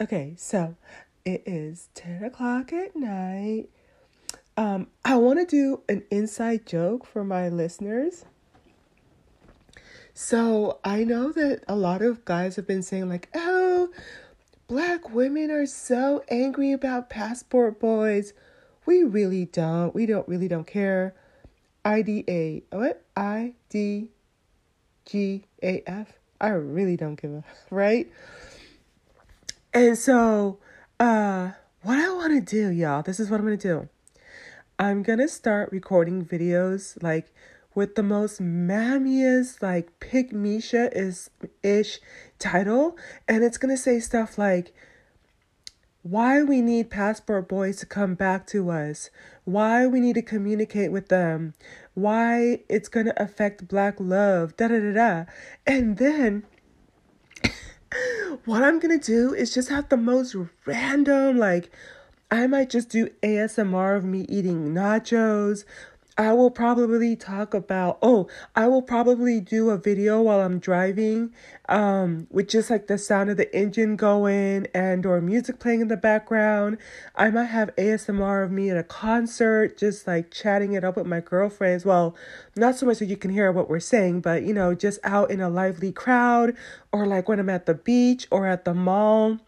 okay, so it is 10 o'clock at night. Um, I want to do an inside joke for my listeners. So I know that a lot of guys have been saying, like, oh, black women are so angry about passport boys. We really don't. We don't really don't care. IDA. What? I D G A F. I really don't give a right. And so, uh, what I want to do, y'all, this is what I'm gonna do. I'm gonna start recording videos like with the most mammiest, like pick Misha is ish title, and it's gonna say stuff like why we need passport boys to come back to us, why we need to communicate with them, why it's going to affect black love, da da da da. And then what I'm to do is just have the most random, like, I might just do ASMR of me eating nachos I will probably talk about oh, I will probably do a video while I'm driving um with just like the sound of the engine going and or music playing in the background. I might have ASMR of me at a concert just like chatting it up with my girlfriends. Well, not so much that you can hear what we're saying, but you know, just out in a lively crowd or like when I'm at the beach or at the mall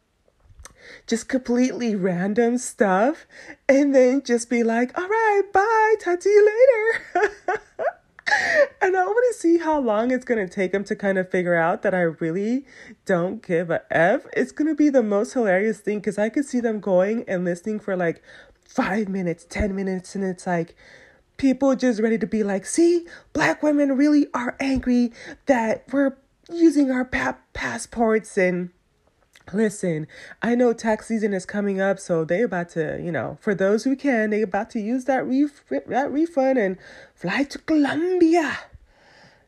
just completely random stuff and then just be like, all right, bye, talk to you later. and I want to see how long it's going to take them to kind of figure out that I really don't give a F. It's going to be the most hilarious thing because I could see them going and listening for like five minutes, 10 minutes, and it's like, people just ready to be like, see, black women really are angry that we're using our pa- passports and Listen, I know tax season is coming up, so they about to, you know, for those who can, they about to use that ref- that refund and fly to Colombia.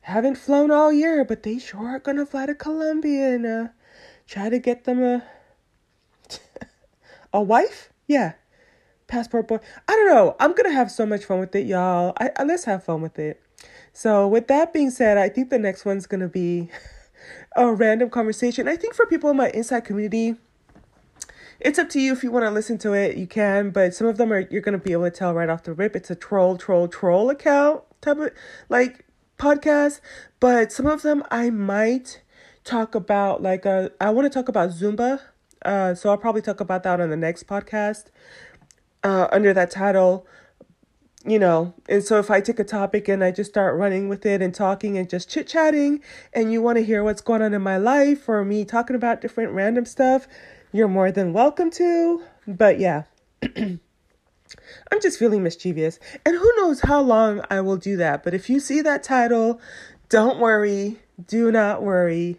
Haven't flown all year, but they sure are gonna fly to Colombia and uh, try to get them a a wife. Yeah, passport boy. I don't know. I'm gonna have so much fun with it, y'all. I, I let's have fun with it. So, with that being said, I think the next one's gonna be a random conversation. I think for people in my inside community, it's up to you if you want to listen to it, you can, but some of them are you're gonna be able to tell right off the rip. It's a troll, troll, troll account type of like podcast. But some of them I might talk about like uh I want to talk about Zumba. Uh so I'll probably talk about that on the next podcast. Uh under that title you know, and so if I take a topic and I just start running with it and talking and just chit chatting, and you want to hear what's going on in my life or me talking about different random stuff, you're more than welcome to. But yeah, I'm just feeling mischievous. And who knows how long I will do that. But if you see that title, don't worry do not worry.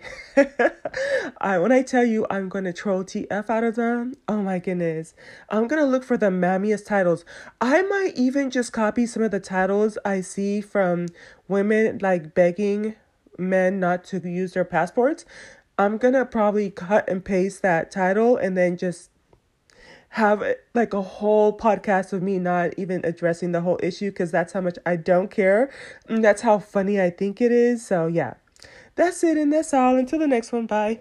I when I tell you I'm gonna troll TF out of them, oh my goodness. I'm gonna look for the mammiest titles. I might even just copy some of the titles I see from women like begging men not to use their passports. I'm gonna probably cut and paste that title and then just have like a whole podcast of me not even addressing the whole issue because that's how much I don't care. And that's how funny I think it is. So, yeah. That's it, and that's all. Until the next one, bye.